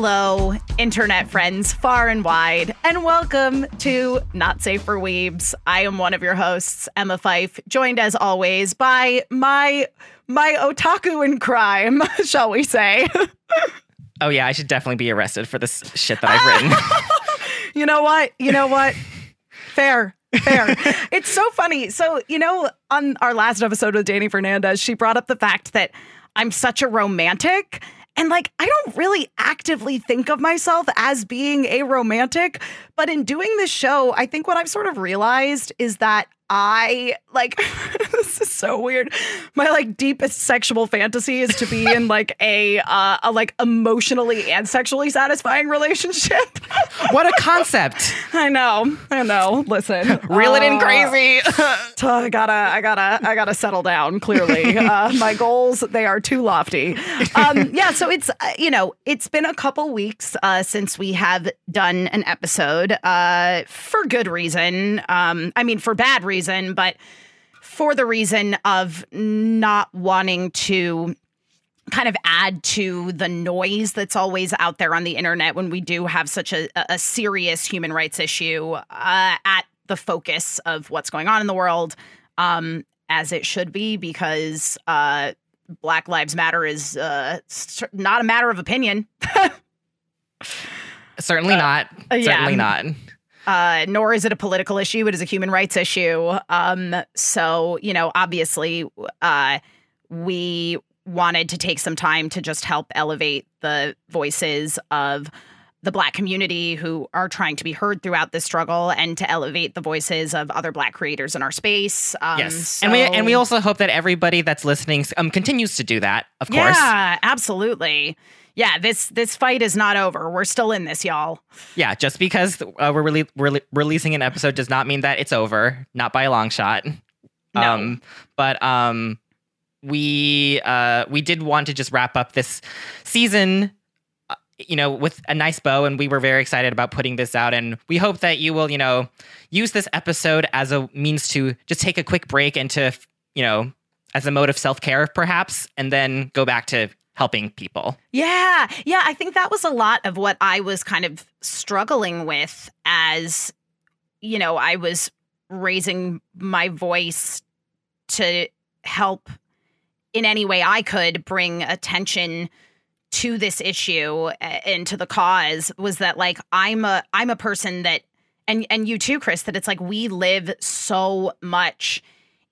Hello, internet friends far and wide, and welcome to Not Safe for Weebs. I am one of your hosts, Emma Fyffe, joined as always by my my otaku in crime, shall we say. Oh yeah, I should definitely be arrested for this shit that I've written. you know what? You know what? Fair. Fair. it's so funny. So, you know, on our last episode with Dani Fernandez, she brought up the fact that I'm such a romantic. And like, I don't really actively think of myself as being a romantic, but in doing this show, I think what I've sort of realized is that I like this is so weird. My like deepest sexual fantasy is to be in like a uh, a like emotionally and sexually satisfying relationship. what a concept! I know, I know. Listen, reel it in crazy. I gotta, I gotta, I gotta settle down. Clearly, uh, my goals they are too lofty. Um, yeah, so it's uh, you know it's been a couple weeks uh, since we have done an episode uh, for good reason. Um, I mean, for bad reason reason, but for the reason of not wanting to kind of add to the noise that's always out there on the internet when we do have such a, a serious human rights issue uh, at the focus of what's going on in the world, um, as it should be, because uh, Black Lives Matter is uh, not a matter of opinion. Certainly not. Uh, Certainly yeah. not. Uh, nor is it a political issue. It is a human rights issue. Um, so, you know, obviously, uh, we wanted to take some time to just help elevate the voices of the black community who are trying to be heard throughout this struggle and to elevate the voices of other black creators in our space. Um, yes. So and we and we also hope that everybody that's listening um, continues to do that, of course. Yeah, absolutely yeah, this this fight is not over. We're still in this, y'all. Yeah, just because uh, we're re- releasing an episode does not mean that it's over. Not by a long shot. No. Um, but um, we uh, we did want to just wrap up this season uh, you know, with a nice bow, and we were very excited about putting this out. And we hope that you will, you know, use this episode as a means to just take a quick break and to, you know, as a mode of self care, perhaps, and then go back to helping people. Yeah. Yeah. I think that was a lot of what I was kind of struggling with as, you know, I was raising my voice to help in any way I could bring attention to this issue eh, and to the cause was that like I'm a I'm a person that and and you too Chris that it's like we live so much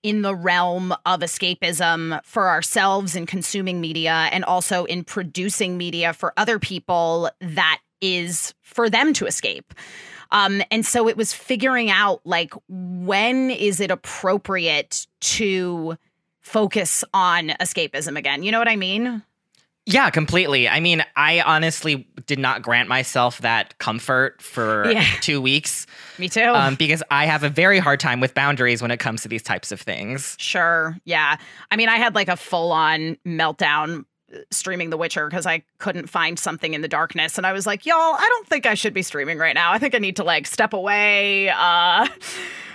in the realm of escapism for ourselves in consuming media and also in producing media for other people that is for them to escape. Um, and so it was figuring out like when is it appropriate to focus on escapism again? You know what I mean? Yeah, completely. I mean, I honestly did not grant myself that comfort for yeah. two weeks. Me too. Um, because I have a very hard time with boundaries when it comes to these types of things. Sure. Yeah. I mean, I had like a full on meltdown uh, streaming The Witcher because I couldn't find something in the darkness. And I was like, y'all, I don't think I should be streaming right now. I think I need to like step away. Uh,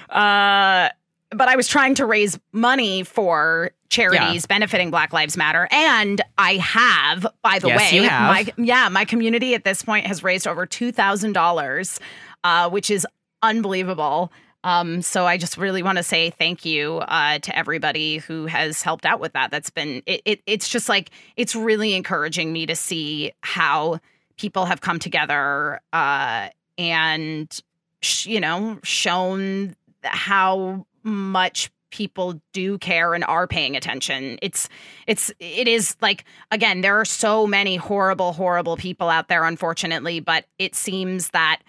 uh, but I was trying to raise money for charities yeah. benefiting Black Lives Matter. And I have, by the yes, way, you have. my yeah, my community at this point has raised over two thousand uh, dollars, which is unbelievable. Um, so I just really want to say thank you uh, to everybody who has helped out with that. That's been it, it, It's just like it's really encouraging me to see how people have come together uh, and sh- you know shown how much people do care and are paying attention. It's it's it is like again, there are so many horrible horrible people out there unfortunately, but it seems that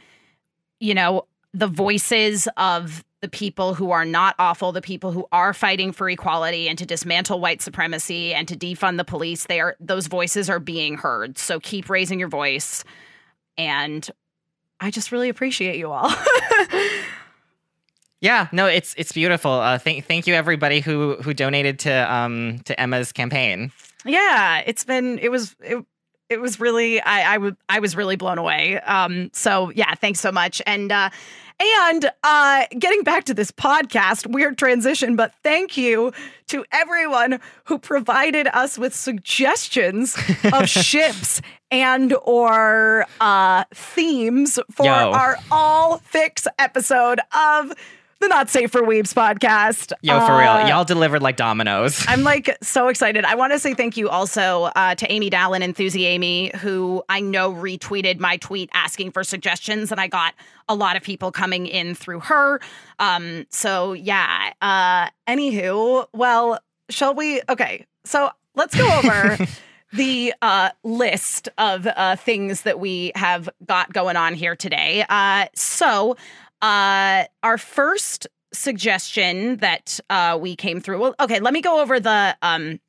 you know, the voices of the people who are not awful, the people who are fighting for equality and to dismantle white supremacy and to defund the police, they are those voices are being heard. So keep raising your voice and I just really appreciate you all. Yeah, no, it's it's beautiful. Uh, thank thank you everybody who who donated to um to Emma's campaign. Yeah, it's been it was it, it was really I I, w- I was really blown away. Um, so yeah, thanks so much. And uh, And uh, getting back to this podcast, weird transition, but thank you to everyone who provided us with suggestions of ships and or uh, themes for Yo. our all fics episode of the Not Safe for Weebs podcast. Yo, for Uh, real. Y'all delivered like dominoes. I'm like so excited. I want to say thank you also uh, to Amy Dallen, Enthusi Amy, who I know retweeted my tweet asking for suggestions, and I got a lot of people coming in through her. Um, so yeah. Uh, anywho, well, shall we? Okay, so let's go over. The uh, list of uh, things that we have got going on here today. Uh, so, uh, our first suggestion that uh, we came through. Well, okay, let me go over the um,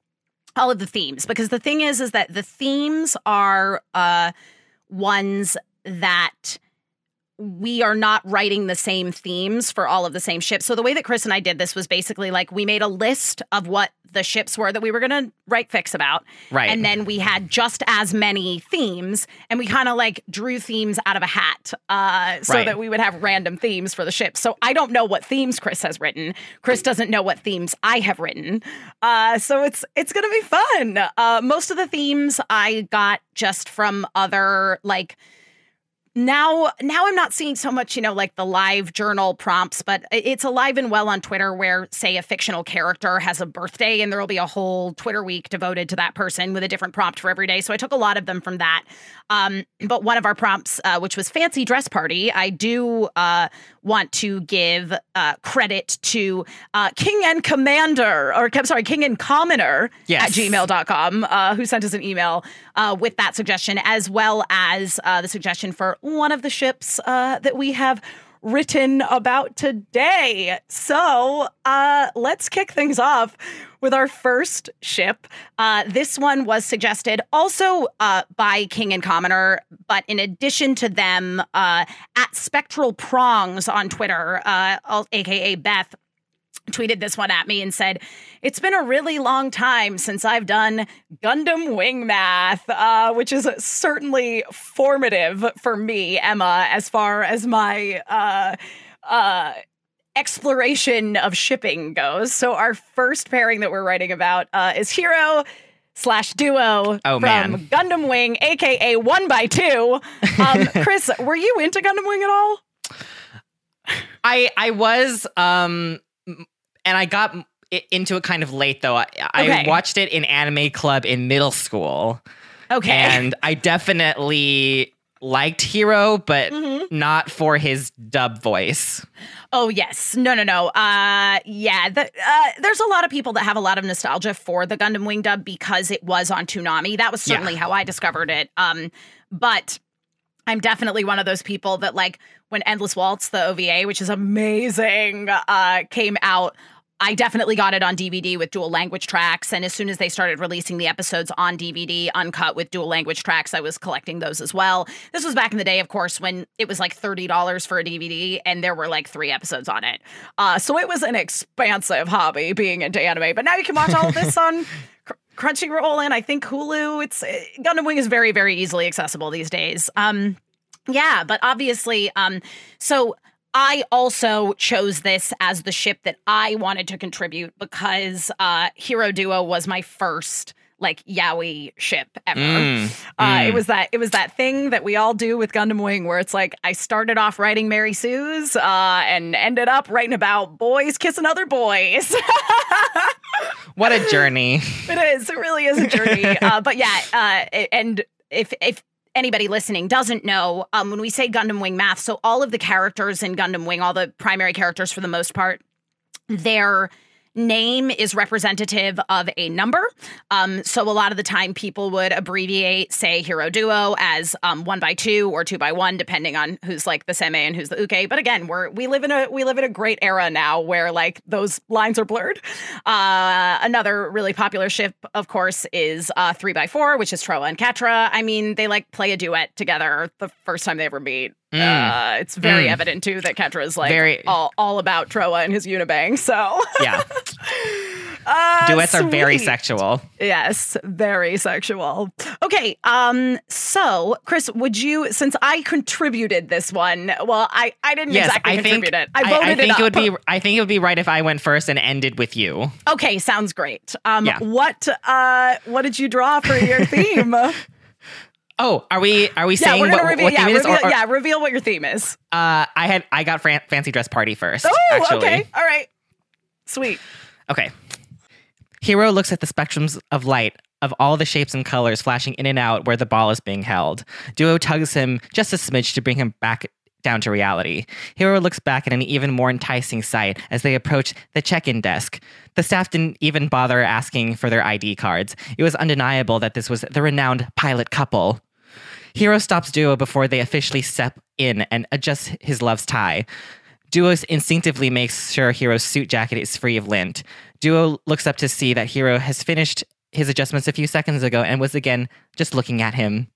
all of the themes because the thing is, is that the themes are uh, ones that we are not writing the same themes for all of the same ships. So the way that Chris and I did this was basically like we made a list of what the ships were that we were going to write fics about. Right. And then we had just as many themes and we kind of like drew themes out of a hat uh, so Right. that we would have random themes for the ship. So I don't know what themes Chris has written. Chris doesn't know what themes I have written. Uh, so it's it's going to be fun. Uh, most of the themes I got just from other like now now i'm not seeing so much you know like the live journal prompts but it's alive and well on twitter where say a fictional character has a birthday and there will be a whole twitter week devoted to that person with a different prompt for every day so i took a lot of them from that um, but one of our prompts uh, which was fancy dress party i do uh, want to give uh, credit to uh, king and commander or i'm sorry king and commoner Yes. at gmail.com uh, who sent us an email uh, with that suggestion as well as uh, the suggestion for one of the ships uh, that we have written about today. So uh, let's kick things off with our first ship. Uh, this one was suggested also uh, by king and commoner but in addition to them uh, at spectral prongs on twitter uh, aka beth tweeted this one at me and said, It's been a really long time since I've done Gundam Wing Math, uh, which is certainly formative for me, Emma, as far as my uh, uh, exploration of shipping goes. So, our first pairing that we're writing about uh, is Heero. Slash duo Oh, from man. Gundam Wing, aka One by Two. Um, Chris, were you into Gundam Wing at all? I I was um m- and I got into it kind of late though. I, I watched it in anime club in middle school Okay. and I definitely liked Heero but Mhm. not for his dub voice. Oh yes, no, no, no. Uh, yeah, the, uh, there's a lot of people that have a lot of nostalgia for the Gundam Wing dub because it was on Toonami. That was Yeah. certainly how I discovered it. Um, but I'm definitely one of those people that like when Endless Waltz, the OVA, which is amazing, uh, came out. I definitely got it on DVD with dual language tracks. And as soon as they started releasing the episodes on DVD, uncut with dual language tracks, I was collecting those as well. This was back in the day, of course, when it was like $30 for a DVD and there were like three episodes on it. Uh, so it was an expansive hobby being into anime. But now you can watch all of this on. Cr- Crunchyroll and I think Hulu. It's uh, Gundam Wing is very very easily accessible these days. Um, yeah, but obviously, um, so I also chose this as the ship that I wanted to contribute because uh, Heero Duo was my first like yaoi ship ever. Mm, Uh, mm. It was that it was that thing that we all do with Gundam Wing, where it's like I started off writing Mary Sue's uh, and ended up writing about boys kissing other boys. What a journey. It is. It really is a journey. uh, but yeah, uh, and if if anybody listening doesn't know, um, when we say Gundam Wing math, so all of the characters in Gundam Wing, all the primary characters for the most part, their name is representative of a number. Um, so a lot of the time, people would abbreviate, say, Heero Duo as um, one by two or two by one, depending on who's like the seme and who's the uke. But again, we're we live in a we live in a great era now where like those lines are blurred. Uh, another really popular ship, of course, is uh, three by four, which is Trowa and Quatre. I mean, they like play a duet together the first time they ever meet. Mm. Uh, it's very Mm. evident too that Quatre is like Very- all, all about Trowa and his unibang. So Yeah. uh, Duets are very sexual. Yes, very sexual. Okay. Um. So, Chris, would you, since I contributed this one, well, I I didn't Yes, exactly I contribute think it. I voted I, think it, it would be. I think it would be right if I went first and ended with you. Okay, sounds great. Um. Yeah. What uh What did you draw for your theme? Yeah, Oh, are we? Are we saying we're gonna what, reveal. what Yeah, theme reveal, Or- or- yeah, reveal what your theme is. Uh, I had. I got fran- fancy dress party first. Oh, okay. All right. Sweet. Okay. Heero looks at the spectrums of light of all the shapes and colors flashing in and out where the ball is being held. Duo tugs him just a smidge to bring him back down to reality. Heero looks back at an even more enticing sight as they approach the check in desk. The staff didn't even bother asking for their ID cards. It was undeniable that this was the renowned pilot couple. Heero stops Duo before they officially step in and adjusts his love's tie. Duo instinctively makes sure Heero's suit jacket is free of lint. Duo looks up to see that Heero has finished his adjustments a few seconds ago and was again just looking at him.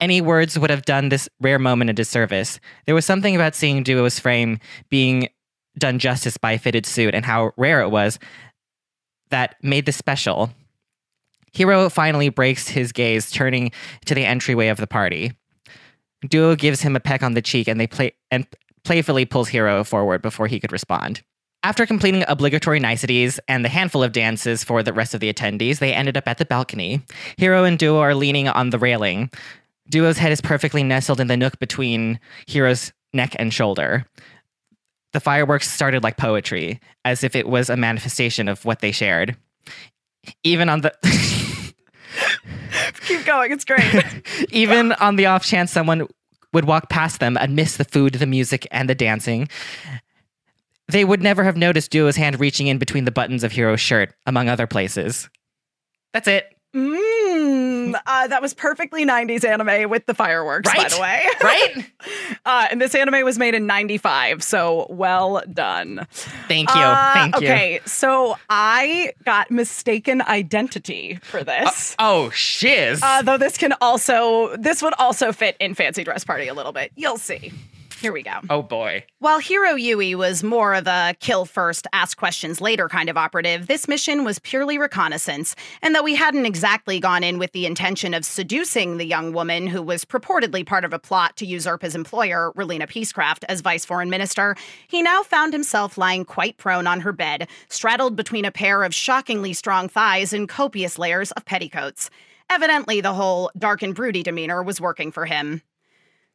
Any words would have done this rare moment a disservice. There was something about seeing Duo's frame being done justice by a fitted suit and how rare it was that made this special. Heero finally breaks his gaze, turning to the entryway of the party. Duo gives him a peck on the cheek and they play and playfully pulls Heero forward before he could respond. After completing obligatory niceties and the handful of dances for the rest of the attendees, they ended up at the balcony. Heero and Duo are leaning on the railing. Duo's head is perfectly nestled in the nook between Heero's neck and shoulder. The fireworks started like poetry, as if it was a manifestation of what they shared. Even on the Keep going. It's great. even on the off chance someone would walk past them and miss the food, the music, and the dancing, they would never have noticed Duo's hand reaching in between the buttons of Heero's shirt, among other places. That's it. mm, uh, that was perfectly 90s anime with the fireworks, by the way. Right? Uh, and this anime was made in 95, so well done. Thank you. Uh, Thank you. Okay, so I got mistaken identity for this. Oh, shiz. Uh, though this can also, this would also fit in Fancy Dress Party a little bit. You'll see. Here we go. oh, boy. While Heero Yuy was more of a kill first, ask questions later kind of operative, this mission was purely reconnaissance. And though we hadn't exactly gone in with the intention of seducing the young woman who was purportedly part of a plot to usurp his employer, Relena Peacecraft, as vice foreign minister, he now found himself lying quite prone on her bed, straddled between a pair of shockingly strong thighs and copious layers of petticoats. Evidently, the whole dark and broody demeanor was working for him.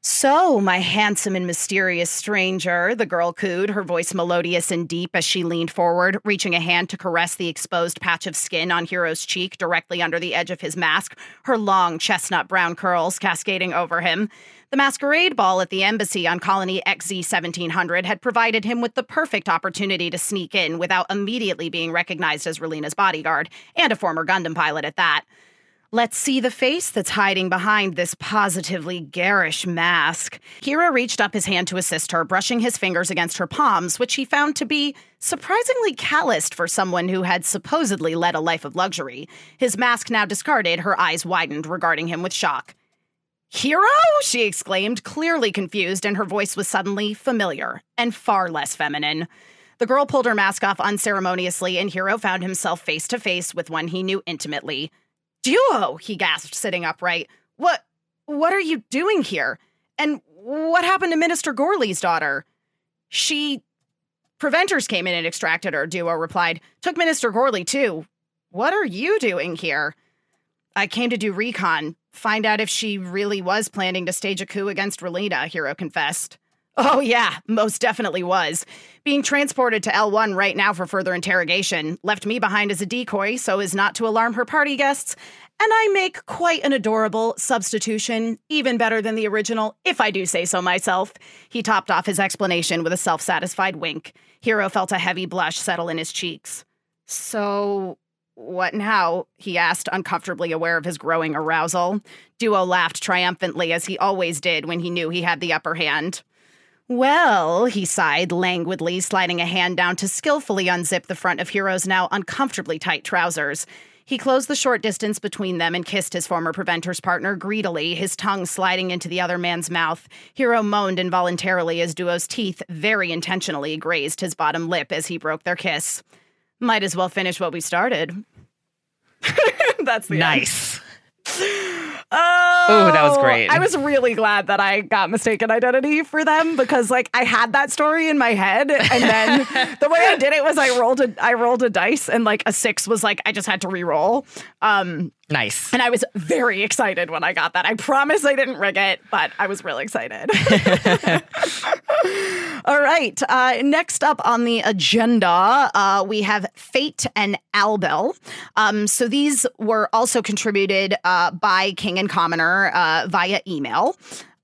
So, my handsome and mysterious stranger, the girl cooed, her voice melodious and deep as she leaned forward, reaching a hand to caress the exposed patch of skin on Heero's cheek directly under the edge of his mask, her long chestnut brown curls cascading over him. The masquerade ball at the embassy on Colony XZ 1700 had provided him with the perfect opportunity to sneak in without immediately being recognized as Relena's bodyguard, and a former Gundam pilot at that. Let's see the face that's hiding behind this positively garish mask. Heero reached up his hand to assist her, brushing his fingers against her palms, which he found to be surprisingly calloused for someone who had supposedly led a life of luxury. His mask now discarded, her eyes widened, regarding him with shock. Heero? she exclaimed, clearly confused, and her voice was suddenly familiar and far less feminine. The girl pulled her mask off unceremoniously, and Heero found himself face to face with one he knew intimately. Duo, he gasped, sitting upright. What what are you doing here? And what happened to Minister Gorley's daughter? She Preventers came in and extracted her, Duo replied. Took Minister Gorley too. What are you doing here? I came to do recon, find out if she really was planning to stage a coup against Relena, Heero confessed. Oh, yeah, most definitely was. Being transported to L1 right now for further interrogation left me behind as a decoy so as not to alarm her party guests. And I make quite an adorable substitution, even better than the original, if I do say so myself. He topped off his explanation with a self satisfied wink. Heero felt a heavy blush settle in his cheeks. So, what now? he asked, uncomfortably aware of his growing arousal. Duo laughed triumphantly, as he always did when he knew he had the upper hand. Well, he sighed languidly, sliding a hand down to skillfully unzip the front of Heero's now uncomfortably tight trousers. He closed the short distance between them and kissed his former Preventer's partner greedily, his tongue sliding into the other man's mouth. Heero moaned involuntarily as Duo's teeth very intentionally grazed his bottom lip as he broke their kiss. Might as well finish what we started. That's the end. Oh, Ooh, that was great. I was really glad that I got mistaken identity for them because like I had that story in my head and then the way I did it was I rolled a I rolled a dice and like a 6 was like I just had to re-roll. Um Nice. and I was very excited when I got that. I promise I didn't rig it, but I was really excited. All right. Uh, next up on the agenda, uh, we have Fate and Albel. Um, so these were also contributed uh, by King and Commoner uh, via email.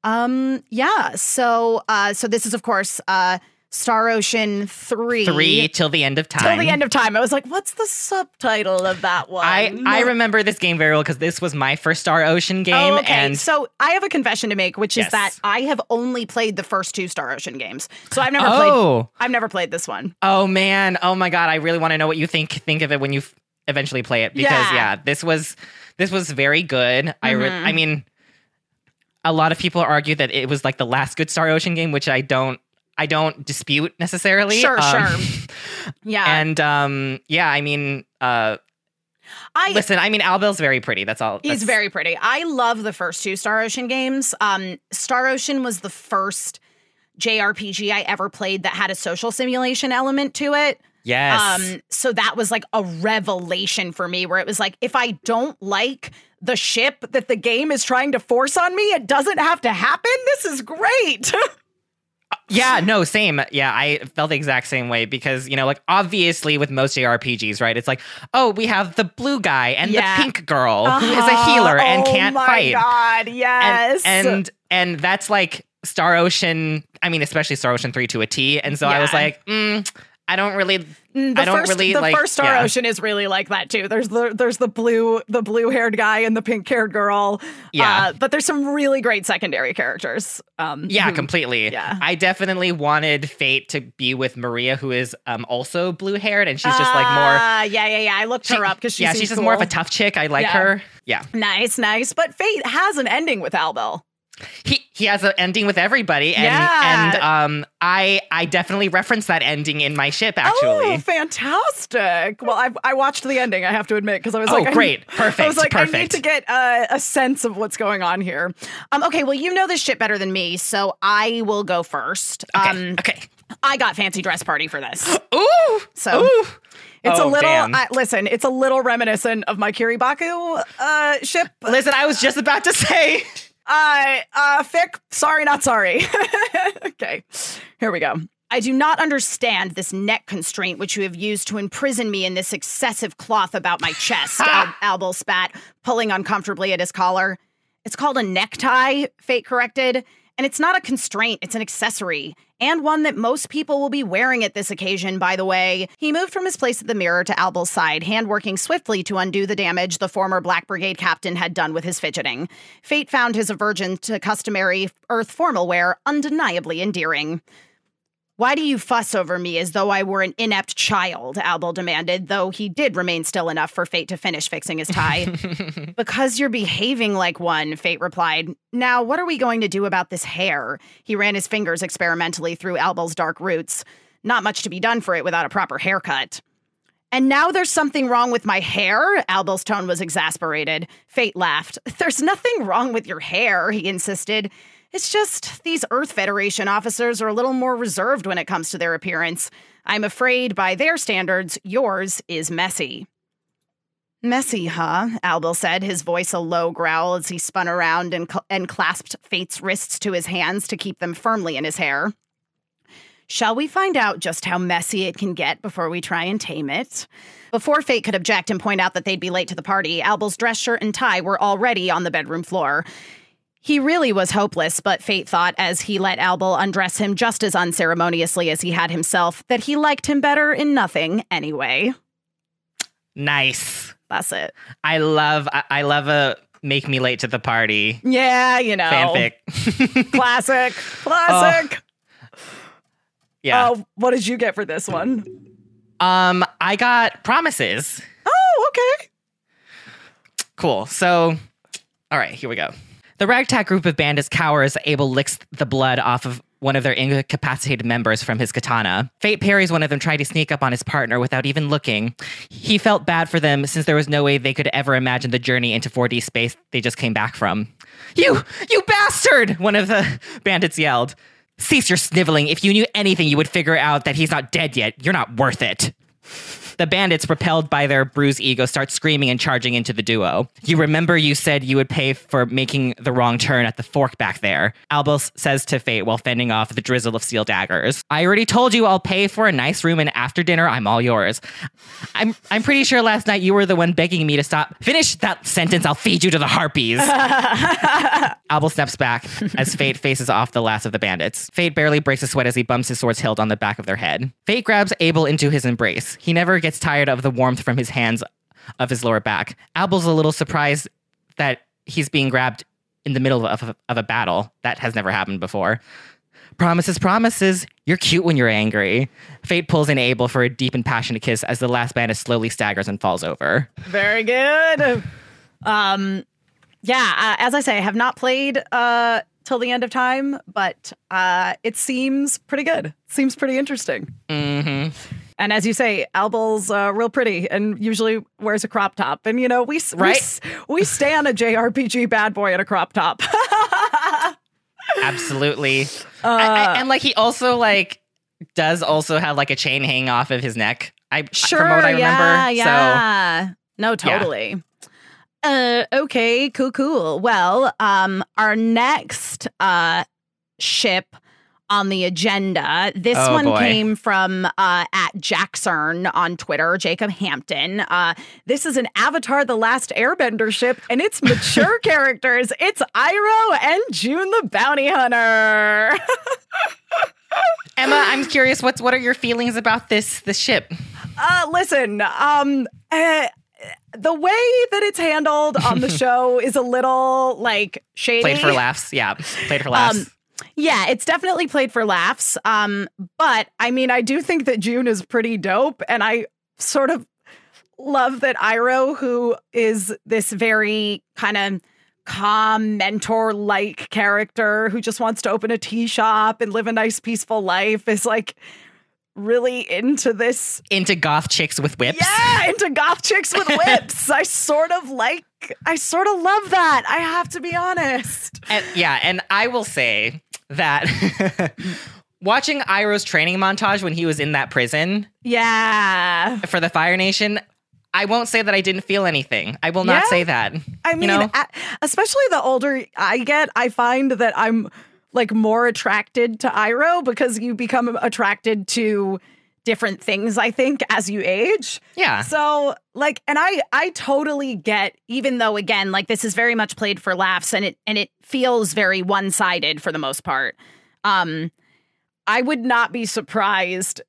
Um, yeah. So, uh, so this is of course uh, Star Ocean three. Three till the end of time. Till the end of time. I was like, what's the subtitle of that one? I, I remember this game very well because this was my first Star Ocean game. Oh, okay. And so I have a confession to make, which is that I have only played the first two Star Ocean games. So I've never played. oh, I've never played this one. oh man, oh my god, I really want to know what you think think of it when you f- eventually play it because Yeah. yeah, this was this was very good. I re- Mhm. I mean, a lot of people argue that it was like the last good Star Ocean game, which I don't I don't dispute necessarily. Sure, Um, Yeah. And um, yeah, I mean, uh, I listen, I mean, Albel's very pretty. That's all. He's very pretty. I love the first two Star Ocean games. Um, Star Ocean was the first JRPG I ever played that had a social simulation element to it. yes. Um, so that was like a revelation for me where it was like, if I don't like the ship that the game is trying to force on me, it doesn't have to happen. This is great. Yeah, no, same. Yeah, I felt the exact same way because, you know, like obviously with most JRPGs, right? It's like, oh, we have the blue guy and Yeah. the pink girl who is a Uh-huh. healer and oh can't fight. Oh my. God, yes. And, and and that's like Star Ocean, I mean, especially Star Ocean 3 to a T. And so I was like, mm, I don't really Mm, the I don't first, really, the like- first Star yeah. Ocean is really like that too. There's the there's the blue the blue haired guy and the pink haired girl. Yeah. Uh, but there's some really great secondary characters. Um, Yeah, who- completely. yeah. I definitely wanted Fate to be with Maria, who is um also blue haired, and she's just like more. Ah, yeah, yeah, yeah. I looked she- her up because yeah, she's just more of a tough chick. I like Yeah. her. Yeah, nice, nice. But Fate has an ending with Albel. He he has an ending with everybody, and Yeah. and um I I definitely referenced that ending in my ship Oh, actually. fantastic! Well, I I watched the ending. I have to admit because I was Oh, like, I- great. Perfect. I was like, I need to get uh, a sense of what's going on here. Um, okay, well, you know this shit better than me, so I will go first. okay, Um, okay. I got fancy dress party for this. Ooh, So- ooh. It's a Oh, little. I, listen, it's a little reminiscent of my Kiribaku uh, ship. Listen, I was just about to say. Uh, uh, Fic, sorry, not sorry. okay, here we go. I do not understand this neck constraint which you have used to imprison me in this excessive cloth about my chest, Al- Albel spat, pulling uncomfortably at his collar. It's called a necktie, Fate corrected, and it's not a constraint, it's an accessory. And one that most people will be wearing at this occasion, by the way. He moved from his place at the mirror to Albel's side, hand working swiftly to undo the damage the former Black Brigade captain had done with his fidgeting. Fate found his aversion to customary Earth formal wear undeniably endearing. Why do you fuss over me as though I were an inept child? Albel demanded, though he did remain still enough for Fate to finish fixing his tie. because you're behaving like one, Fate replied. Now, what are we going to do about this hair? He ran his fingers experimentally through Albel's dark roots. Not much to be done for it without a proper haircut. And now there's something wrong with my hair? Albel's tone was exasperated. Fate laughed. There's nothing wrong with your hair, he insisted. It's just these Earth Federation officers are a little more reserved when it comes to their appearance. I'm afraid, by their standards, yours is messy. Messy, huh? Albel said, his voice a low growl as he spun around and, cl- and clasped Fate's wrists to his hands to keep them firmly in his hair. Shall we find out just how messy it can get before we try and tame it? Before Fate could object and point out that they'd be late to the party, Albel's dress shirt and tie were already on the bedroom floor. He really was hopeless, but Fate thought as he let Albel undress him just as unceremoniously as he had himself that he liked him better in nothing anyway. nice. That's it. I love. I, I love a make me late to the party Yeah, you know. fanfic. Classic. Classic. yeah. Oh, what did you get for this one? Um, I got promises. Oh, okay. Cool. So, all right, here we go. The ragtag group of bandits cowers. Abel licks the blood off of one of their incapacitated members from his katana. Fate parries one of them trying to sneak up on his partner without even looking. He felt bad for them since there was no way they could ever imagine the journey into 4D space they just came back from. You, you bastard! One of the bandits yelled. Cease your sniveling. If you knew anything, you would figure out that he's not dead yet. You're not worth it. The bandits, propelled by their bruised ego, start screaming and charging into the duo. You remember you said you would pay for making the wrong turn at the fork back there. Albus says to Fate while fending off the drizzle of steel daggers. I already told you I'll pay for a nice room and after dinner I'm all yours. I'm I'm pretty sure last night you were the one begging me to stop. Finish that sentence, I'll feed you to the harpies. Albus snaps back as Fate faces off the last of the bandits. Fate barely breaks a sweat as he bumps his sword's hilt on the back of their head. Fate grabs Abel into his embrace. He never gets tired of the warmth from his hands of his lower back. Abel's a little surprised that he's being grabbed in the middle of a, of a battle. That has never happened before. Promises, promises. You're cute when you're angry. Fate pulls in Abel for a deep and passionate kiss as the last bandit slowly staggers and falls over. Very good. Um, yeah, uh, as I say, I have not played uh, till the end of time, but uh, it seems pretty good. Seems pretty interesting. Mm-hmm. And as you say, Albel's uh, real pretty and usually wears a crop top. And you know, we s- we, Right? we stand a JRPG bad boy in a crop top. Absolutely. Uh, I- I- and like he also like does also have like a chain hanging off of his neck. I sure, from what I remember. yeah, So yeah. No, totally. Uh, okay, cool, cool. Well, um, our next uh ship on the agenda. This Oh, one boy. came from uh, at Jackcern on Twitter, Jacob Hampton. Uh, this is an Avatar: The Last Airbender ship, and it's mature characters. It's Iroh and June the Bounty Hunter. Emma, I'm curious. What's what are your feelings about this this ship? Uh, listen, um, uh, the way that it's handled on the show is a little like shady. Played for laughs. Yeah, played for laughs. Um, yeah, it's definitely played for laughs. Um, but I mean, I do think that June is pretty dope, and I sort of love that Iroh, who is this very kind of calm mentor like character who just wants to open a tea shop and live a nice peaceful life, is like really into this Into goth chicks with whips. yeah, into goth chicks with whips. I sort of like, I sort of love that. I have to be honest. And, yeah, and I will say that watching Iroh's training montage when he was in that prison Yeah. for the Fire Nation, I won't say that I didn't feel anything. I will not Yeah? say that. I mean, know? a- especially the older I get, I find that I'm like more attracted to Iroh because you become attracted to different things, I think, as you age. Yeah. So like and I I totally get even though again like this is very much played for laughs and it and it feels very one-sided for the most part. Um I would not be surprised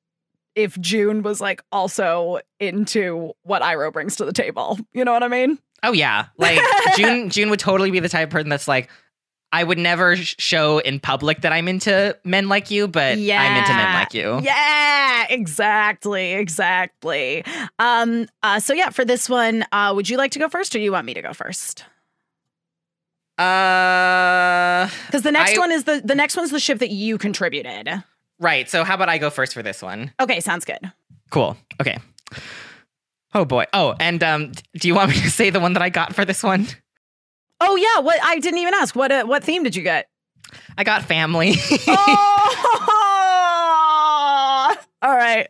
if June was like also into what Iroh brings to the table. You know what I mean? Oh yeah. Like June June would totally be the type of person that's like I would never show in public that I'm into men like you, but yeah. I'm into men like you. Yeah, exactly, exactly. Um, uh, so yeah, for this one, uh, would you like to go first, or do you want me to go first? Uh Because the next I- one is the the next one's the ship that you contributed. right. So how about I go first for this one? Okay, sounds good. Cool. Okay. Oh boy. Oh, and um do you want me to say the one that I got for this one? Oh yeah, what I didn't even ask. What uh, what theme did you get? I got family. oh, all right,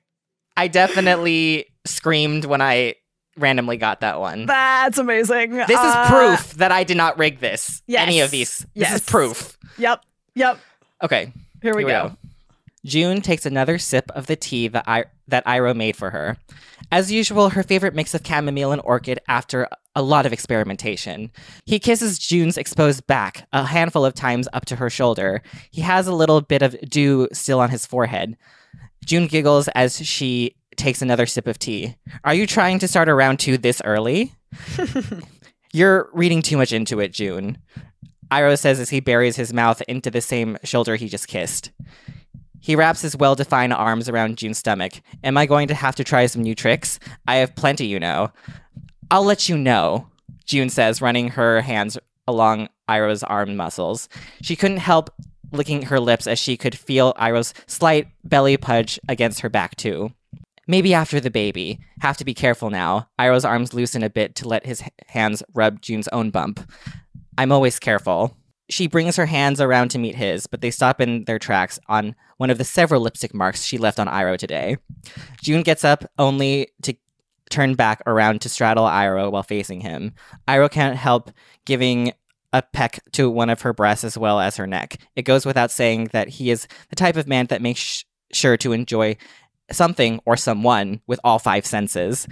I definitely screamed when I randomly got that one. that's amazing. This is Uh, proof that I did not rig this. yes. Any of these. This Yes. is proof. Yep, yep. Okay. Here we Here we go. go. June takes another sip of the tea that I that Iroh made for her. As usual, her favorite mix of chamomile and orchid after a lot of experimentation. He kisses June's exposed back a handful of times up to her shoulder. He has a little bit of dew still on his forehead. June giggles as she takes another sip of tea. Are you trying to start a round two this early? You're reading too much into it, June. Iroh says as he buries his mouth into the same shoulder he just kissed. He wraps his well defined arms around June's stomach. Am I going to have to try some new tricks? I have plenty, you know. I'll let you know, June says, running her hands along Iroh's arm muscles. She couldn't help licking her lips as she could feel Iroh's slight belly pudge against her back, too. Maybe after the baby. Have to be careful now. Iroh's arms loosen a bit to let his hands rub June's own bump. I'm always careful. She brings her hands around to meet his, but they stop in their tracks on one of the several lipstick marks she left on Iroh today. June gets up only to turn back around to straddle Iroh while facing him. Iroh can't help giving a peck to one of her breasts as well as her neck. It goes without saying that he is the type of man that makes sh- sure to enjoy something or someone with all five senses.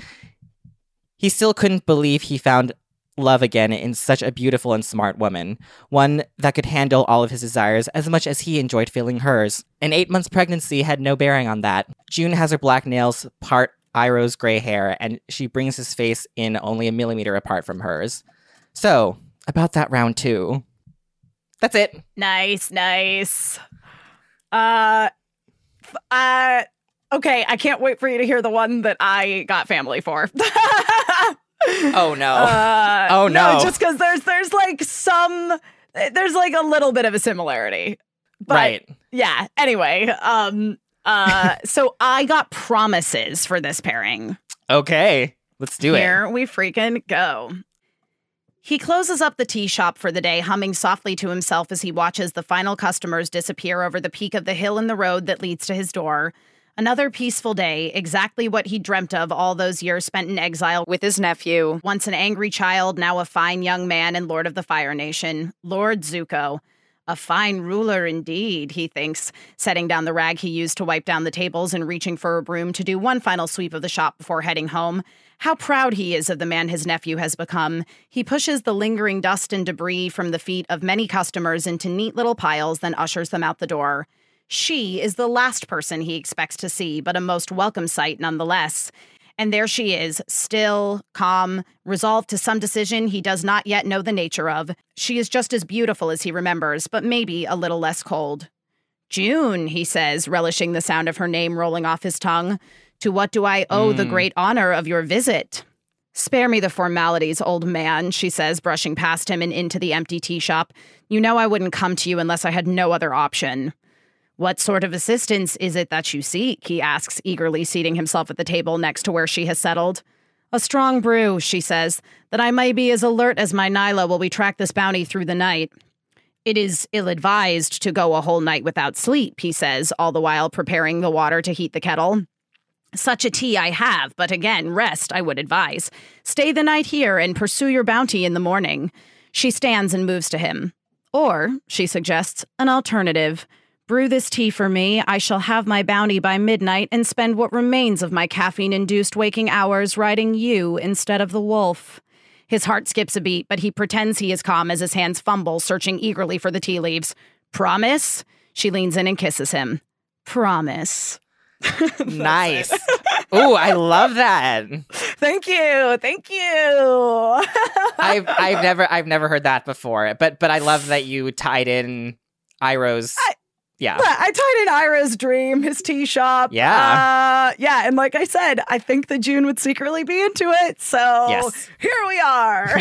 He still couldn't believe he found love again in such a beautiful and smart woman, one that could handle all of his desires as much as he enjoyed feeling hers. An eight months pregnancy had no bearing on that. June has her black nails part Iroh's gray hair, and she brings his face in only a millimeter apart from hers. So, about that round two. That's it. Nice, nice. Uh, uh, okay. I can't wait for you to hear the one that I got family for. oh no. Uh, oh no. no just because there's there's like some there's like a little bit of a similarity. But right. Yeah. Anyway, um, uh, so I got promises for this pairing. Okay, let's do it. Here we freaking go. He closes up the tea shop for the day, humming softly to himself as he watches the final customers disappear over the peak of the hill in the road that leads to his door. Another peaceful day, exactly what he dreamt of all those years spent in exile with his nephew, once an angry child, now a fine young man and lord of the Fire Nation, Lord Zuko. A fine ruler indeed, he thinks, setting down the rag he used to wipe down the tables and reaching for a broom to do one final sweep of the shop before heading home. How proud he is of the man his nephew has become. He pushes the lingering dust and debris from the feet of many customers into neat little piles, then ushers them out the door. She is the last person he expects to see, but a most welcome sight nonetheless. And there she is, still, calm, resolved to some decision he does not yet know the nature of. She is just as beautiful as he remembers, but maybe a little less cold. June, he says, relishing the sound of her name rolling off his tongue. To what do I owe mm. the great honor of your visit? Spare me the formalities, old man, she says, brushing past him and into the empty tea shop. You know I wouldn't come to you unless I had no other option. What sort of assistance is it that you seek? he asks, eagerly seating himself at the table next to where she has settled. A strong brew, she says, that I may be as alert as my Nyla while we track this bounty through the night. It is ill advised to go a whole night without sleep, he says, all the while preparing the water to heat the kettle. Such a tea I have, but again, rest I would advise. Stay the night here and pursue your bounty in the morning. She stands and moves to him. Or, she suggests, an alternative. Brew this tea for me. I shall have my bounty by midnight and spend what remains of my caffeine induced waking hours riding you instead of the wolf. His heart skips a beat, but he pretends he is calm as his hands fumble, searching eagerly for the tea leaves. Promise? She leans in and kisses him. Promise. nice. Ooh, I love that. Thank you. Thank you. I've I've never I've never heard that before. But but I love that you tied in Iroh's I, yeah. I tied in Iroh's dream, his tea shop. Yeah. Uh, yeah. And like I said, I think that June would secretly be into it. So yes. here we are.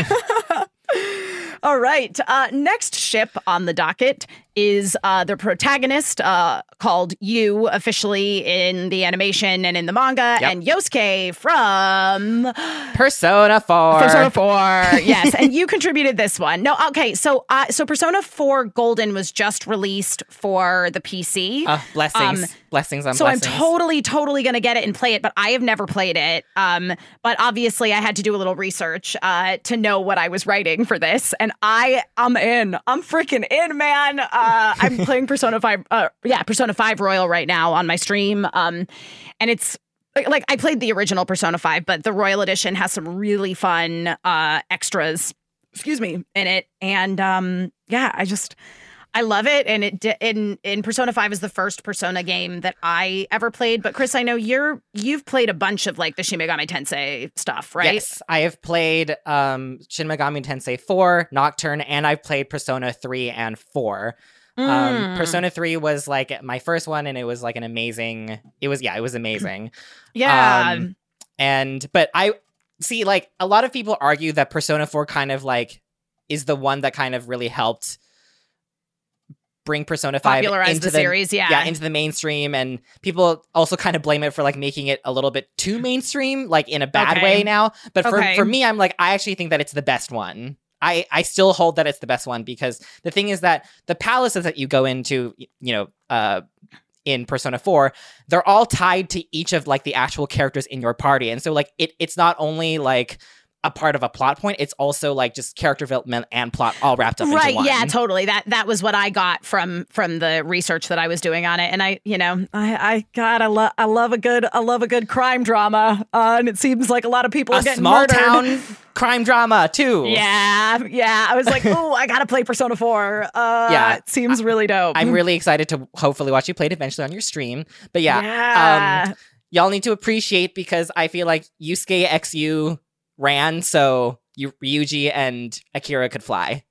All right. Uh, next ship on the docket is uh, the protagonist uh, called Yu officially in the animation and in the manga, Yep. and Yosuke from Persona 4. Persona 4. yes, and you contributed this one. No, okay. So, uh, so Persona 4 Golden was just released for the PC. Uh, blessings. Um, blessings on so blessings. I'm totally, totally gonna get it and play it, but I have never played it. Um, but obviously I had to do a little research uh, to know what I was writing for this, and I am in. I'm freaking in, man. Uh, I'm playing Persona Five. Uh, yeah, Persona Five Royal right now on my stream. Um, and it's like, I played the original Persona Five, but the Royal Edition has some really fun uh, extras. Excuse me, in it, and um, yeah, I just. I love it, and it in in Persona Five is the first Persona game that I ever played. But Chris, I know you're you've played a bunch of like the Shin Megami Tensei stuff, right? Yes, I have played um, Shin Megami Tensei 4, Nocturne, and I've played Persona 3 and 4. Um, Mm. Persona 3 was like my first one, and it was like an amazing. It was yeah, it was amazing. yeah, Um, and but I see like a lot of people argue that Persona 4 kind of like is the one that kind of really helped bring Persona 5 Popularized into the series, yeah. yeah, into the mainstream and people also kind of blame it for like making it a little bit too mainstream, like in a bad Okay. way now. But for, Okay. for me, I'm like, I actually think that it's the best one. I, I still hold that it's the best one because the thing is that the palaces that you go into, you know, uh, in Persona 4, they're all tied to each of like the actual characters in your party. And so like it it's not only like a part of a plot point, it's also like just character development and plot all wrapped up right into one. yeah totally that that was what i got from from the research that i was doing on it and i you know I, I God, I love, I love a good, I love a good crime drama, uh, and it seems like a lot of people are getting small murdered. town crime drama too. Yeah, yeah. I was like, oh, I gotta play Persona Four. Uh, Yeah. it seems really dope. I'm really excited to hopefully watch you play it eventually on your stream. But yeah, yeah. um, y'all need to appreciate because I feel like Yusuke XU ran so Ryuji and Akira could fly.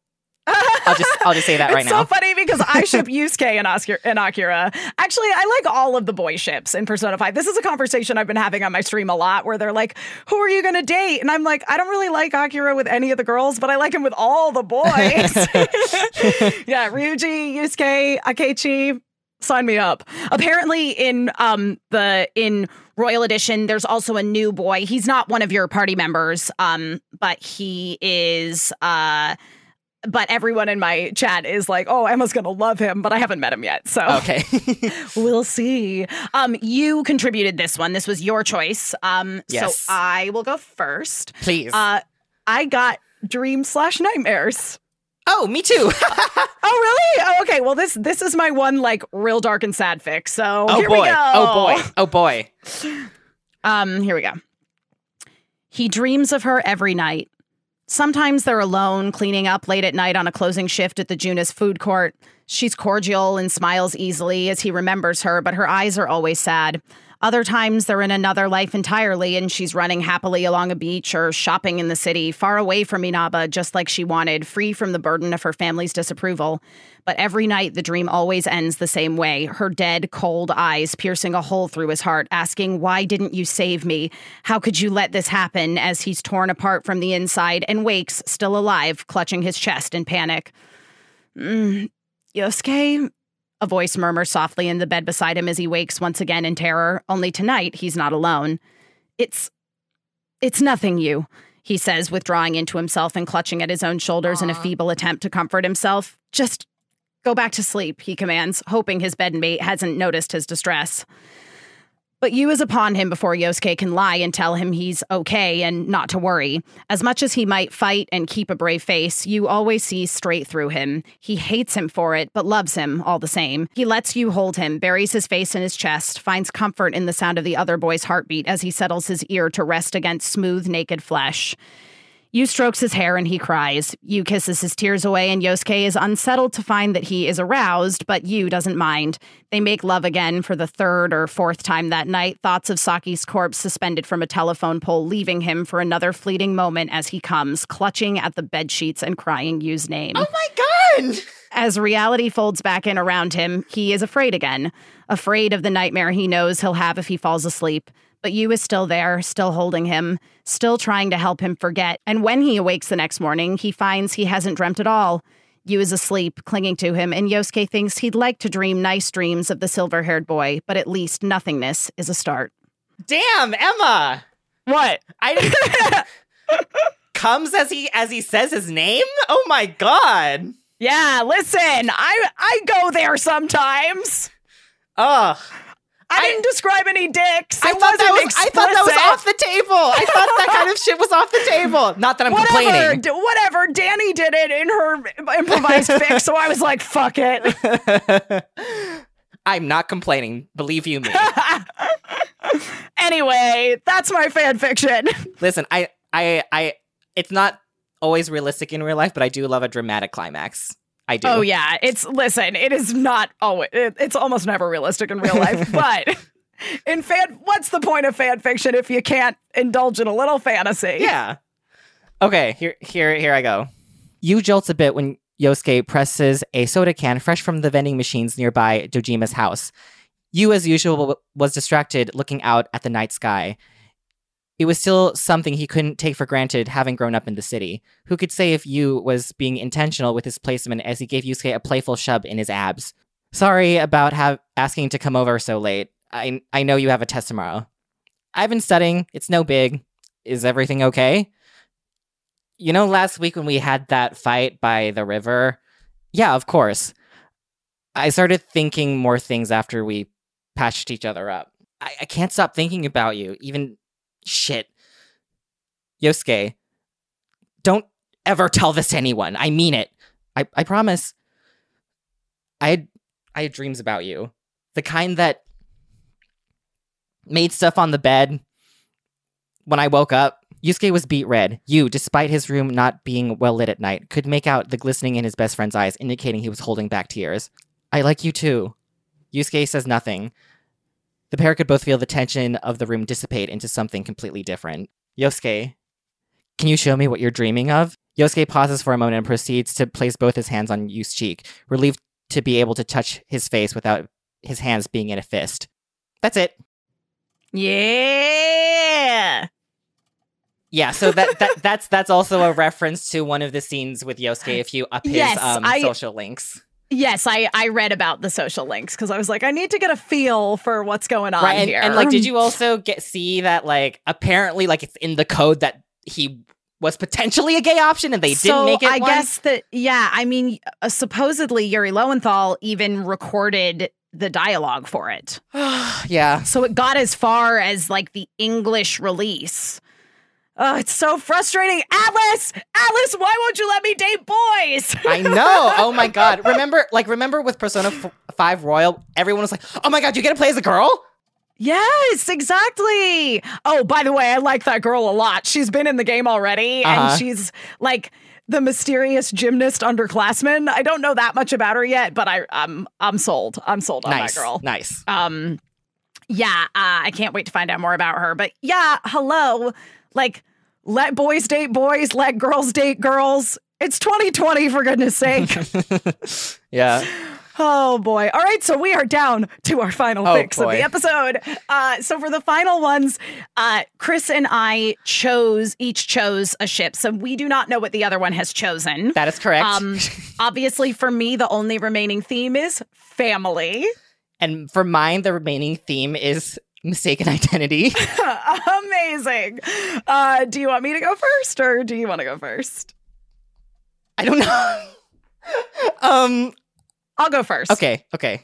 I'll just I'll just say that right it's now. so funny because I ship Yusuke and Oscar and Akira. Actually, I like all of the boy ships in Persona 5. This is a conversation I've been having on my stream a lot where they're like, Who are you gonna date? And I'm like, I don't really like Akira with any of the girls, but I like him with all the boys. yeah, Ryuji, Yusuke, Akechi, sign me up. apparently in um the in royal edition there's also a new boy he's not one of your party members um but he is uh but everyone in my chat is like, "Oh, Emma's gonna love him," but I haven't met him yet, so okay. we'll see. Um, you contributed this one. This was your choice. Um, Yes. so I will go first. Please. Uh, I got dream slash nightmares. oh, me too. Oh really? Oh, okay. Well, this this is my one like real dark and sad fic. So oh here boy. we go. Oh boy. Oh boy. Um, here we go. He dreams of her every night. Sometimes they're alone, cleaning up late at night on a closing shift at the Junes food court. She's cordial and smiles easily as he remembers her, but her eyes are always sad. Other times they're in another life entirely and she's running happily along a beach or shopping in the city, far away from Inaba, just like she wanted, free from the burden of her family's disapproval. But every night the dream always ends the same way her dead, cold eyes piercing a hole through his heart, asking, Why didn't you save me? How could you let this happen? as he's torn apart from the inside and wakes, still alive, clutching his chest in panic. Mm, Yosuke? A voice murmurs softly in the bed beside him as he wakes once again in terror, only tonight he's not alone. It's. It's nothing, Yu, he says, withdrawing into himself and clutching at his own shoulders in a feeble attempt to comfort himself. Just go back to sleep, he commands, hoping his bedmate hasn't noticed his distress. But Yu is upon him before Yosuke can lie and tell him he's okay and not to worry. As much as he might fight and keep a brave face, Yu always see straight through him. He hates him for it, but loves him all the same. He lets Yu hold him, buries his face in his chest, finds comfort in the sound of the other boy's heartbeat as he settles his ear to rest against smooth, naked flesh. Yu strokes his hair and he cries. Yu kisses his tears away, and Yosuke is unsettled to find that he is aroused, but Yu doesn't mind. They make love again for the third or fourth time that night, thoughts of Saki's corpse suspended from a telephone pole leaving him for another fleeting moment as he comes, clutching at the bed sheets and crying Yu's name. Oh my god. As reality folds back in around him, he is afraid again, afraid of the nightmare he knows he'll have if he falls asleep. But Yu is still there, still holding him, still trying to help him forget. And when he awakes the next morning, he finds he hasn't dreamt at all. Yu is asleep, clinging to him, and Yosuke thinks he'd like to dream nice dreams of the silver haired boy, but at least nothingness is a start. Damn, Emma. What? I comes as he as he says his name? Oh my god. Yeah, listen, I I go there sometimes. Ugh. I, I- didn't describe any dicks. I thought that was I thought that was off the table. I thought that kind of shit was off the table. Not that I'm Whatever, complaining. d- whatever. Dani did it in her improvised fic, so I was like, "Fuck it." I'm not complaining. Believe you me. anyway, that's my fan fiction. Listen, I I I it's not always realistic in real life, but I do love a dramatic climax. I do. Oh yeah, it's listen. It is not always. It, it's almost never realistic in real life, but in fan, what's the point of fan fiction if you can't indulge in a little fantasy? Yeah. Okay, here here here I go. Yu jolts a bit when Yosuke presses a soda can fresh from the vending machines nearby Dojima's house. Yu, as usual, w- was distracted looking out at the night sky. It was still something he couldn't take for granted having grown up in the city. Who could say if Yu was being intentional with his placement as he gave Yosuke a playful shove in his abs? Sorry about have, asking to come over so late. I, I know you have a test tomorrow. I've been studying. It's no big. Is everything okay? You know, last week when we had that fight by the river? Yeah, of course. I started thinking more things after we patched each other up. I, I can't stop thinking about you, even shit. Yosuke, don't ever tell this to anyone. I mean it. I, I promise. I had I had dreams about you. The kind that made stuff on the bed when I woke up. Yosuke was beat red. Yu, despite his room not being well lit at night, could make out the glistening in his best friend's eyes, indicating he was holding back tears. I like you too. Yosuke says nothing. The pair could both feel the tension of the room dissipate into something completely different. Yosuke, can you show me what you're dreaming of? Yosuke pauses for a moment and proceeds to place both his hands on Yu's cheek, relieved to be able to touch his face without his hands being in a fist. That's it. Yeah. Yeah, so that, that that's that's also a reference to one of the scenes with Yosuke if you up his Yes, um, I- social links. Yes, I I read about the social links because I was like, I need to get a feel for what's going on right and, here. and like did you also get see that like apparently like it's in the code that he was potentially a gay option and they so didn't make it I one? guess that yeah. I mean, uh, supposedly Yuri Lowenthal even recorded the dialogue for it, yeah so it got as far as like the English release. Oh, it's so frustrating, Atlus, Atlus, why won't you let me date boys? i know oh my god remember like remember with persona 5 royal everyone was like oh my god you get to play as a girl Yes, exactly. Oh, by the way, I like that girl a lot. She's been in the game already, Uh-huh. and she's like the mysterious gymnast underclassman. I don't know that much about her yet, but I, I'm I'm sold. I'm sold on nice that girl. nice Um, yeah, uh, I can't wait to find out more about her. But yeah, hello, like let boys date boys, let girls date girls. It's 2020 for goodness sake. yeah Oh boy. All right, so we are down to our final Oh, fic of the episode. Uh, so for the final ones, uh, Chris and I chose each chose a ship. So we do not know what the other one has chosen. that is correct Um, obviously, for me, the only remaining theme is family. and for mine the remaining theme is mistaken identity Amazing. Uh, do you want me to go first, or do you want to go first? i don't know um I'll go first. okay okay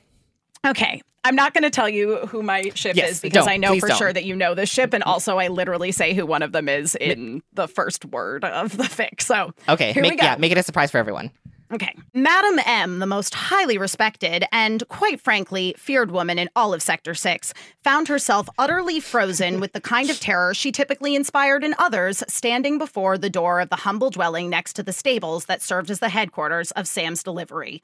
Okay. I'm not going to tell you who my ship Yes, is because. I know for don't. sure that you know this ship. And also, I literally say who one of them is in the first word of the fic. So, okay Here we go. yeah make it a surprise for everyone Okay. Madam M, the most highly respected and, quite frankly, feared woman in all of Sector 6, found herself utterly frozen with the kind of terror she typically inspired in others standing before the door of the humble dwelling next to the stables that served as the headquarters of Sam's delivery.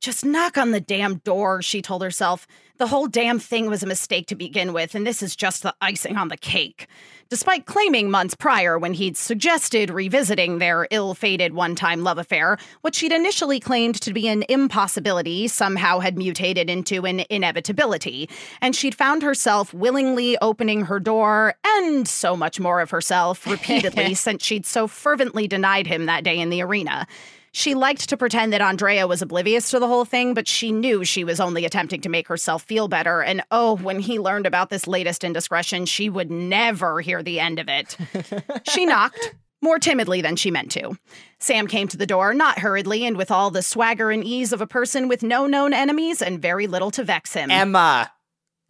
Just knock on the damn door, she told herself. The whole damn thing was a mistake to begin with, and this is just the icing on the cake. Despite claiming months prior, when he'd suggested revisiting their ill fated one time love affair, what she'd initially claimed to be an impossibility somehow had mutated into an inevitability, and she'd found herself willingly opening her door and so much more of herself repeatedly since she'd so fervently denied him that day in the arena. She liked to pretend that Andrea was oblivious to the whole thing, but she knew she was only attempting to make herself feel better. And oh, when he learned about this latest indiscretion, she would never hear the end of it. she knocked. More timidly than she meant to. Sam came to the door, not hurriedly, and with all the swagger and ease of a person with no known enemies and very little to vex him. emma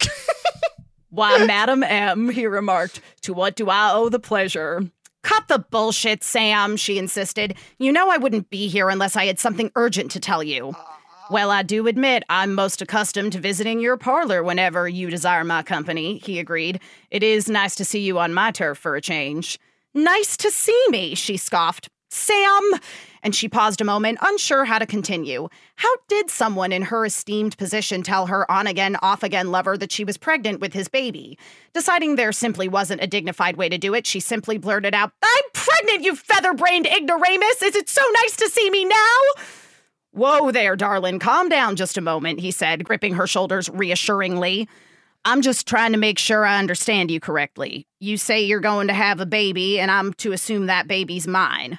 why, Madam M, he remarked, to what do I owe the pleasure? Cut the bullshit, Sam, she insisted. You know I wouldn't be here unless I had something urgent to tell you. Well, I do admit I'm most accustomed to visiting your parlor whenever you desire my company, he agreed. It is nice to see you on my turf for a change. Nice to see me, she scoffed. Sam! And she paused a moment, unsure how to continue. How did someone in her esteemed position tell her on again, off again lover that she was pregnant with his baby? Deciding there simply wasn't a dignified way to do it, she simply blurted out, I'm pregnant, you feather brained ignoramus! Is it so nice to see me now? Whoa there, darling, calm down just a moment, he said, gripping her shoulders reassuringly. I'm just trying to make sure I understand you correctly. You say you're going to have a baby, and I'm to assume that baby's mine.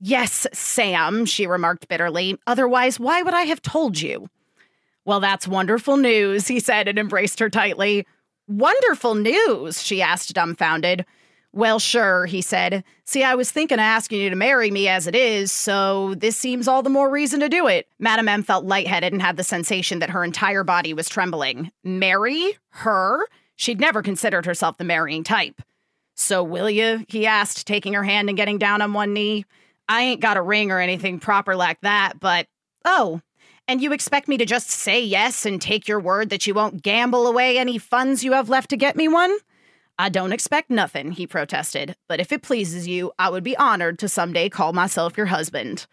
Yes, Sam, she remarked bitterly. Otherwise, why would I have told you? Well, that's wonderful news, he said and embraced her tightly. Wonderful news, she asked, dumbfounded. Well, sure, he said. See, I was thinking of asking you to marry me as it is, so this seems all the more reason to do it. Madame M felt lightheaded and had the sensation that her entire body was trembling. Marry? Her? She'd never considered herself the marrying type. So, will you? he asked, taking her hand and getting down on one knee. I ain't got a ring or anything proper like that, but. Oh, and you expect me to just say yes and take your word that you won't gamble away any funds you have left to get me one? I don't expect nothing, he protested, but if it pleases you, I would be honored to someday call myself your husband.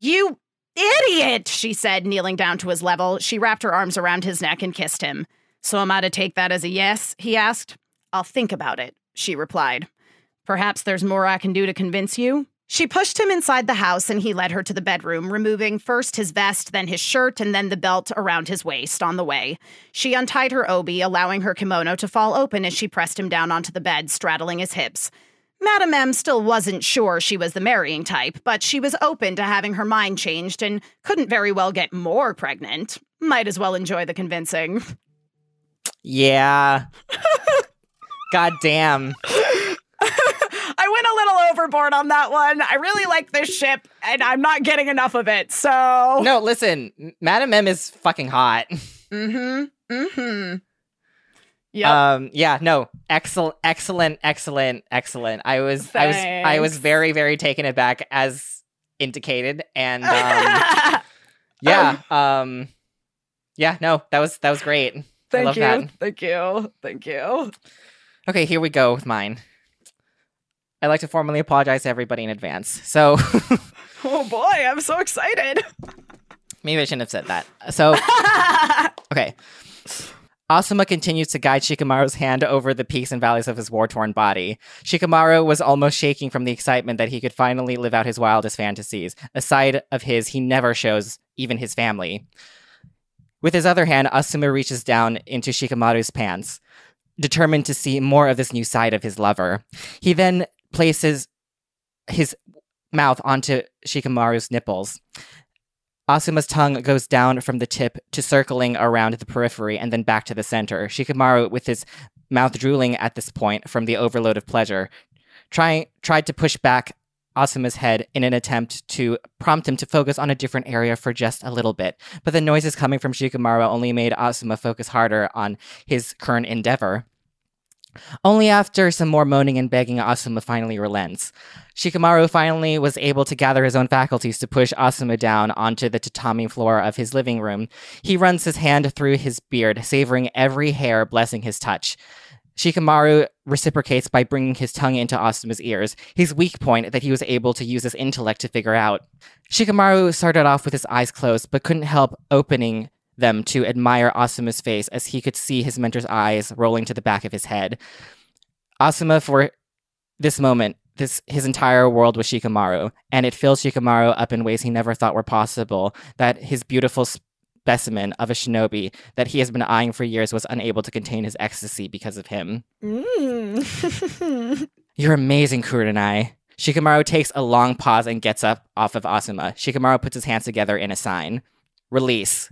You idiot, she said, kneeling down to his level. She wrapped her arms around his neck and kissed him. So am I to take that as a yes? he asked. I'll think about it, she replied. Perhaps there's more I can do to convince you? She pushed him inside the house and he led her to the bedroom, removing first his vest, then his shirt, and then the belt around his waist on the way. She untied her obi, allowing her kimono to fall open as she pressed him down onto the bed, straddling his hips. Madame M still wasn't sure she was the marrying type, but she was open to having her mind changed and couldn't very well get more pregnant. Might as well enjoy the convincing. Yeah. God damn. I went a little overboard on that one. I really like this ship, and I'm not getting enough of it. So No, listen, Madam M is fucking hot. Mm-hmm. Mm-hmm. Yep. Um, yeah, no, excellent, excellent, excellent, excellent. I was, I was, I was very, very taken aback as indicated, and um, yeah, um, yeah, no, that was that was great. Thank you. that. Thank you. Thank you. Okay, here we go with mine. I'd like to formally apologize to everybody in advance. So Oh boy, I'm so excited. maybe I shouldn't have said that. So okay. Asuma continues to guide Shikamaru's hand over the peaks and valleys of his war torn body. Shikamaru was almost shaking from the excitement that he could finally live out his wildest fantasies, a side of his he never shows even his family. With his other hand, Asuma reaches down into Shikamaru's pants, determined to see more of this new side of his lover. He then places his mouth onto Shikamaru's nipples. Asuma's tongue goes down from the tip to circling around the periphery and then back to the center. Shikamaru, with his mouth drooling at this point from the overload of pleasure, try, tried to push back Asuma's head in an attempt to prompt him to focus on a different area for just a little bit. But the noises coming from Shikamaru only made Asuma focus harder on his current endeavor. Only after some more moaning and begging, Asuma finally relents. Shikamaru finally was able to gather his own faculties to push Asuma down onto the tatami floor of his living room. He runs his hand through his beard, savoring every hair, blessing his touch. Shikamaru reciprocates by bringing his tongue into Asuma's ears, his weak point that he was able to use his intellect to figure out. Shikamaru started off with his eyes closed, but couldn't help opening them to admire Asuma's face as he could see his mentor's eyes rolling to the back of his head. Asuma, for this moment, this his entire world was Shikamaru, and it fills Shikamaru up in ways he never thought were possible. That his beautiful specimen of a shinobi that he has been eyeing for years was unable to contain his ecstasy because of him. Mm. You're amazing, Kurenai. Shikamaru takes a long pause and gets up off of Asuma. Shikamaru puts his hands together in a sign. Release.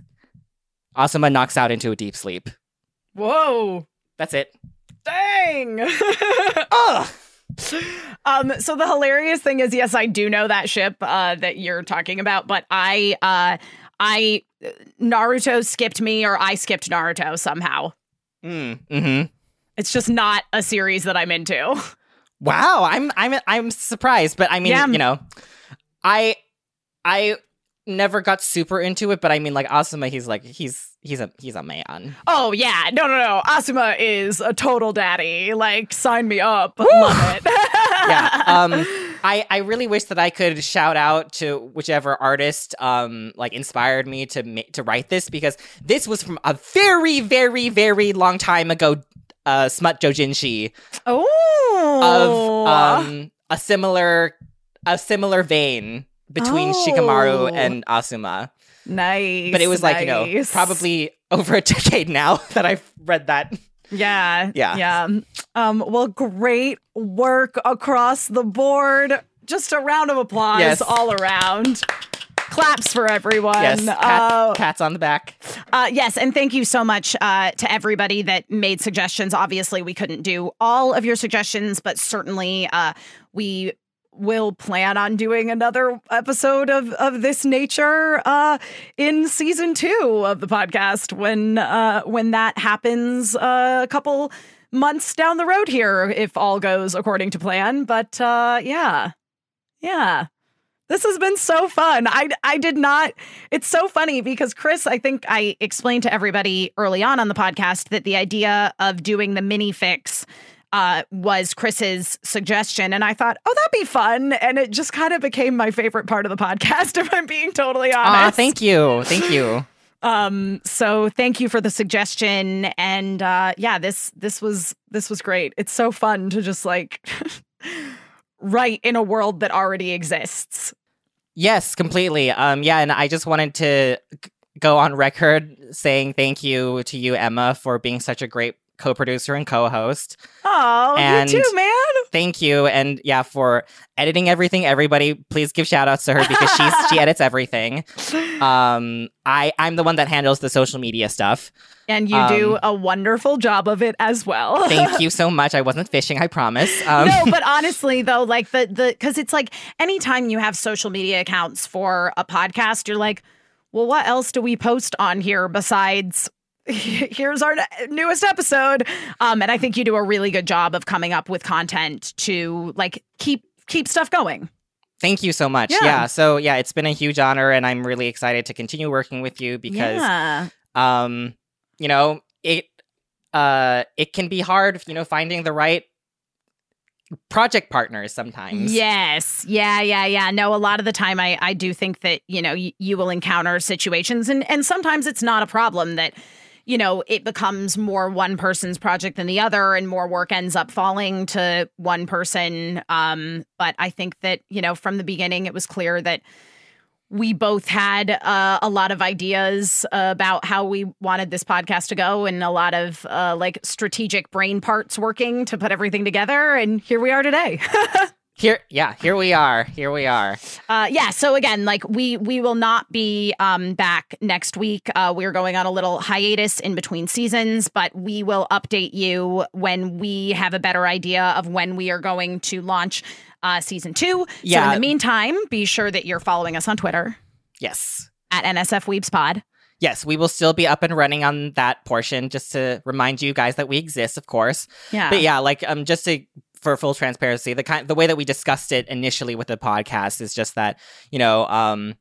Asuma knocks out into a deep sleep. Whoa. That's it. Dang. Ugh. um so the hilarious thing is yes, I do know that ship uh that you're talking about, but I uh I Naruto skipped me or I skipped Naruto somehow. Mm, hmm It's just not a series that I'm into. Wow, I'm I'm I'm surprised, but I mean, Yeah. you know, I I never got super into it, but I mean, like Asuma, he's like he's he's a he's a man. Oh yeah, no no no. Asuma is a total daddy. Like sign me up. Love it. yeah. Um, I I really wish that I could shout out to whichever artist um like inspired me to ma- to write this because this was from a very very very long time ago. Uh, smut doujinshi oh. of um a similar a similar vein between Oh. Shikamaru and Asuma. Nice. But it was like, you know, probably over a decade now that I've read that. Yeah. Yeah. Yeah. Um, well, great work across the board. Just a round of applause Yes. all around. Claps for everyone. Yes, pat, Uh, pats on the back. Uh, yes, and thank you so much uh, to everybody that made suggestions. Obviously, we couldn't do all of your suggestions, but certainly uh, we will plan on doing another episode of, of this nature uh, in season two of the podcast when uh, when that happens uh, a couple months down the road here, if all goes according to plan. But uh, yeah, yeah. This has been so fun. I I did not. It's so funny because Chris, I think I explained to everybody early on on the podcast that the idea of doing the mini fics uh, was Chris's suggestion, and I thought, oh, that'd be fun, and it just kind of became my favorite part of the podcast. If I'm being totally honest. Aw, thank you. Thank you. Um, so thank you for the suggestion, and uh, yeah, this this was this was great. It's so fun to just like write in a world that already exists. Yes, completely. Um, yeah, and I just wanted to go on record saying thank you to you, Emma, for being such a great co-producer and co-host. Oh, And- you too, man. Thank you, and yeah, for editing everything. Everybody, please give shout outs to her because she's she edits everything. Um, I I'm the one that handles the social media stuff. And you Um, do a wonderful job of it as well. Thank you so much. I wasn't fishing, I promise. Um, no, but honestly though, like the the because it's like anytime you have social media accounts for a podcast, you're like, well, what else do we post on here besides here's our newest episode? Um, and I think you do a really good job of coming up with content to like keep keep stuff going. Thank you so much. Yeah. Yeah. So yeah, it's been a huge honor, and I'm really excited to continue working with you because yeah. um you know it uh it can be hard you know finding the right project partners sometimes Yes. Yeah, yeah, yeah. No, a lot of the time I I do think that, you know, y- you will encounter situations and and sometimes it's not a problem that you know, it becomes more one person's project than the other and more work ends up falling to one person. Um but I think that, you know, from the beginning it was clear that we both had uh, a lot of ideas about how we wanted this podcast to go and a lot of uh, like strategic brain parts working to put everything together. And here we are today here yeah here we are here we are Uh, yeah. So again, like we we will not be um, back next week. Uh, we're going on a little hiatus in between seasons, but we will update you when we have a better idea of when we are going to launch uh, season two. So in the meantime, be sure that you're following us on Twitter yes at NSF Weebs Pod. yes we will still be up and running on that portion just to remind you guys that we exist of course Yeah. but yeah like um just to for full transparency the kind the way that we discussed it initially with the podcast is just that you know um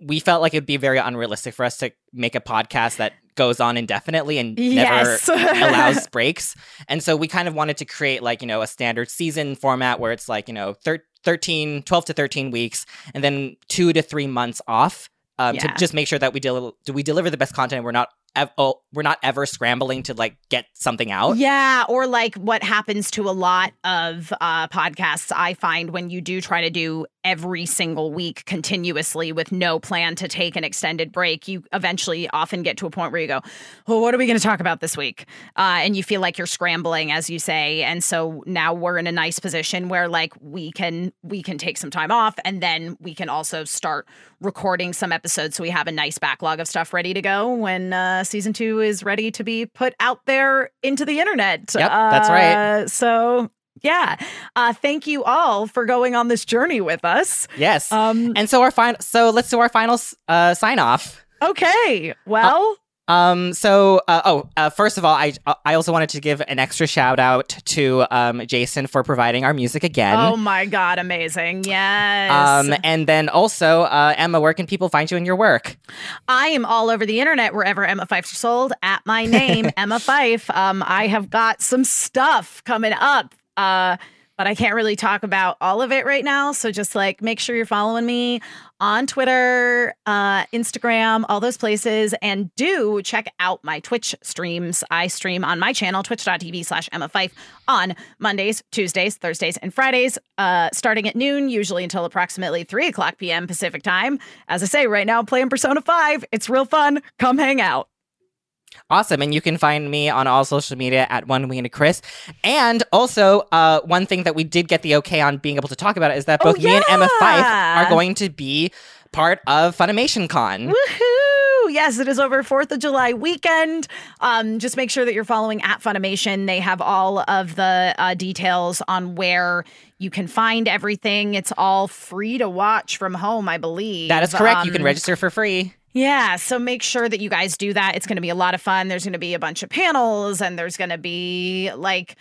we felt like it'd be very unrealistic for us to make a podcast that goes on indefinitely and never Yes. allows breaks. And so we kind of wanted to create like, you know, a standard season format where it's like, you know, thir- 13, 12 to 13 weeks and then two to three months off um, Yeah. to just make sure that we, del- do we deliver the best content. We're not, ev- oh, we're not ever scrambling to like get something out. Yeah, or like what happens to a lot of uh, podcasts, I find when you do try to do every single week continuously with no plan to take an extended break, you eventually often get to a point where you go, well, what are we going to talk about this week? Uh, and you feel like you're scrambling, as you say. And so now we're in a nice position where like we can we can take some time off, and then we can also start recording some episodes so we have a nice backlog of stuff ready to go when uh, season two is ready to be put out there into the internet. Yep, that's right. Uh, so yeah, uh, thank you all for going on this journey with us. Yes. Um, and so our final, so let's do our final uh, sign off. okay, well, Um. So, uh, oh, uh, first of all, I I also wanted to give an extra shout out to um Jason for providing our music again. oh my god, amazing! Yes. Um, and then also, uh, Emma, where can people find you in your work? I am all over the internet wherever Emma Fyffe's are sold at my name, Emma Fyffe. Um, I have got some stuff coming up. Uh, but I can't really talk about all of it right now. So just like make sure you're following me on Twitter, uh, Instagram, all those places. And do check out my Twitch streams. I stream on my channel, twitch.tv slash Emma Fyffe, on Mondays, Tuesdays, Thursdays, and Fridays, uh, starting at noon, usually until approximately 3 o'clock p.m. Pacific time. As I say, right now I'm playing Persona 5. It's real fun. Come hang out. Awesome. And you can find me on all social media at one wing and Chris. And also, uh, one thing that we did get the okay on being able to talk about is that Oh, both me and Emma Fyffe are going to be part of Funimation Con. Woohoo! Yes, it is over 4th of July weekend. Um, just make sure that you're following at Funimation. They have all of the uh, details on where you can find everything. It's all free to watch from home, I believe. That is correct. you can Um, register for free. Yeah, so make sure that you guys do that. It's going to be a lot of fun. There's going to be a bunch of panels and there's going to be like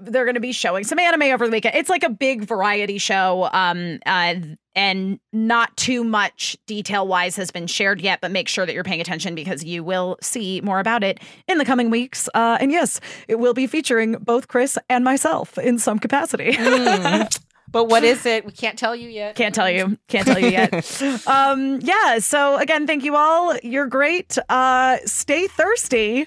they're going to be showing some anime over the weekend. It's like a big variety show um uh and not too much detail wise has been shared yet, but make sure that you're paying attention because you will see more about it in the coming weeks. Uh and yes, it will be featuring both Chris and myself in some capacity. Mm. but what is it? We can't tell you yet. Can't tell you. Can't tell you yet. um, yeah. So again, thank you all. You're great. Uh, stay thirsty.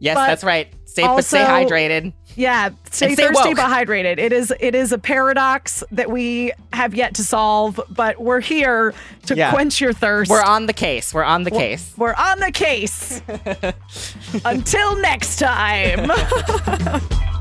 Yes, that's right. Stay, but stay hydrated. Yeah, stay, stay thirsty woke. but hydrated. It is it is a paradox that we have yet to solve, but we're here to Yeah. quench your thirst. We're on the case. We're on the case. We're on the case. Until next time.